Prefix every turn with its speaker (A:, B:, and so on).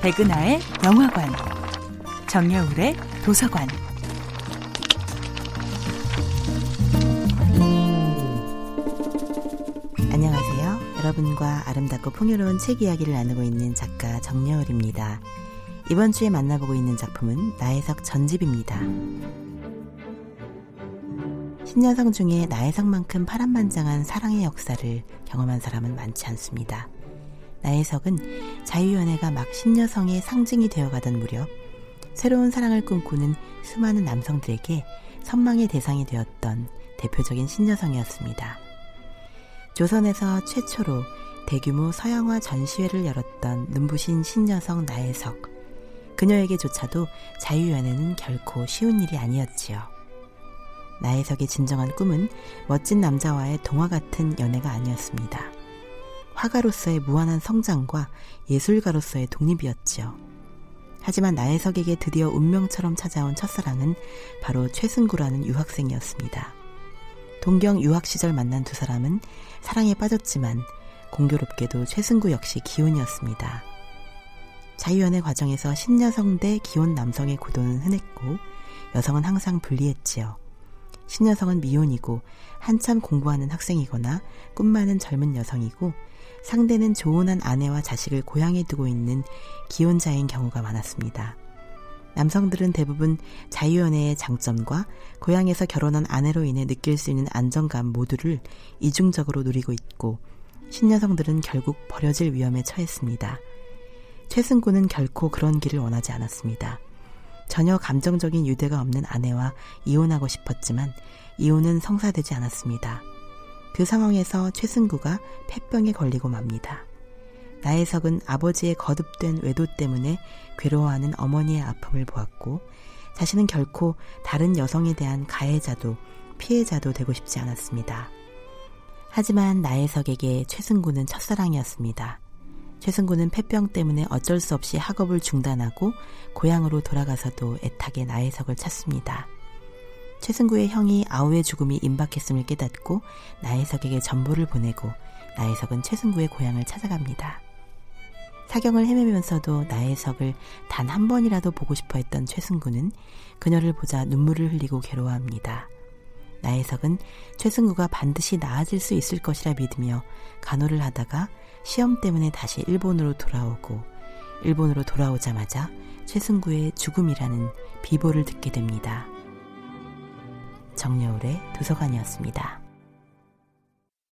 A: 백은하의 영화관, 정여울의 도서관.
B: 안녕하세요. 여러분과 아름답고 풍요로운 책 이야기를 나누고 있는 작가 정여울입니다. 이번 주에 만나보고 있는 작품은 나혜석 전집입니다. 신여성 중에 나혜석만큼 파란만장한 사랑의 역사를 경험한 사람은 많지 않습니다. 나혜석은 자유연애가 막 신여성의 상징이 되어가던 무렵 새로운 사랑을 꿈꾸는 수많은 남성들에게 선망의 대상이 되었던 대표적인 신여성이었습니다. 조선에서 최초로 대규모 서양화 전시회를 열었던 눈부신 신여성 나혜석. 그녀에게조차도 자유연애는 결코 쉬운 일이 아니었지요. 나혜석의 진정한 꿈은 멋진 남자와의 동화 같은 연애가 아니었습니다. 화가로서의 무한한 성장과 예술가로서의 독립이었지요. 하지만 나혜석에게 드디어 운명처럼 찾아온 첫사랑은 바로 최승구라는 유학생이었습니다. 동경 유학 시절 만난 두 사람은 사랑에 빠졌지만 공교롭게도 최승구 역시 기혼이었습니다. 자유연애 과정에서 신여성 대 기혼 남성의 구도는 흔했고 여성은 항상 불리했지요. 신여성은 미혼이고 한참 공부하는 학생이거나 꿈 많은 젊은 여성이고 상대는 조혼한 아내와 자식을 고향에 두고 있는 기혼자인 경우가 많았습니다. 남성들은 대부분 자유연애의 장점과 고향에서 결혼한 아내로 인해 느낄 수 있는 안정감 모두를 이중적으로 누리고 있고 신여성들은 결국 버려질 위험에 처했습니다. 최승구는 결코 그런 길을 원하지 않았습니다. 전혀 감정적인 유대가 없는 아내와 이혼하고 싶었지만 이혼은 성사되지 않았습니다. 그 상황에서 최승구가 폐병에 걸리고 맙니다. 나혜석은 아버지의 거듭된 외도 때문에 괴로워하는 어머니의 아픔을 보았고 자신은 결코 다른 여성에 대한 가해자도 피해자도 되고 싶지 않았습니다. 하지만 나혜석에게 최승구는 첫사랑이었습니다. 최승구는 폐병 때문에 어쩔 수 없이 학업을 중단하고 고향으로 돌아가서도 애타게 나혜석을 찾습니다. 최승구의 형이 아우의 죽음이 임박했음을 깨닫고 나혜석에게 전보를 보내고 나혜석은 최승구의 고향을 찾아갑니다. 사경을 헤매면서도 나혜석을 단 한 번이라도 보고 싶어 했던 최승구는 그녀를 보자 눈물을 흘리고 괴로워합니다. 나혜석은 최승구가 반드시 나아질 수 있을 것이라 믿으며 간호를 하다가 시험 때문에 다시 일본으로 돌아오고 일본으로 돌아오자마자 최승구의 죽음이라는 비보를 듣게 됩니다. 정여울의 도서관이었습니다.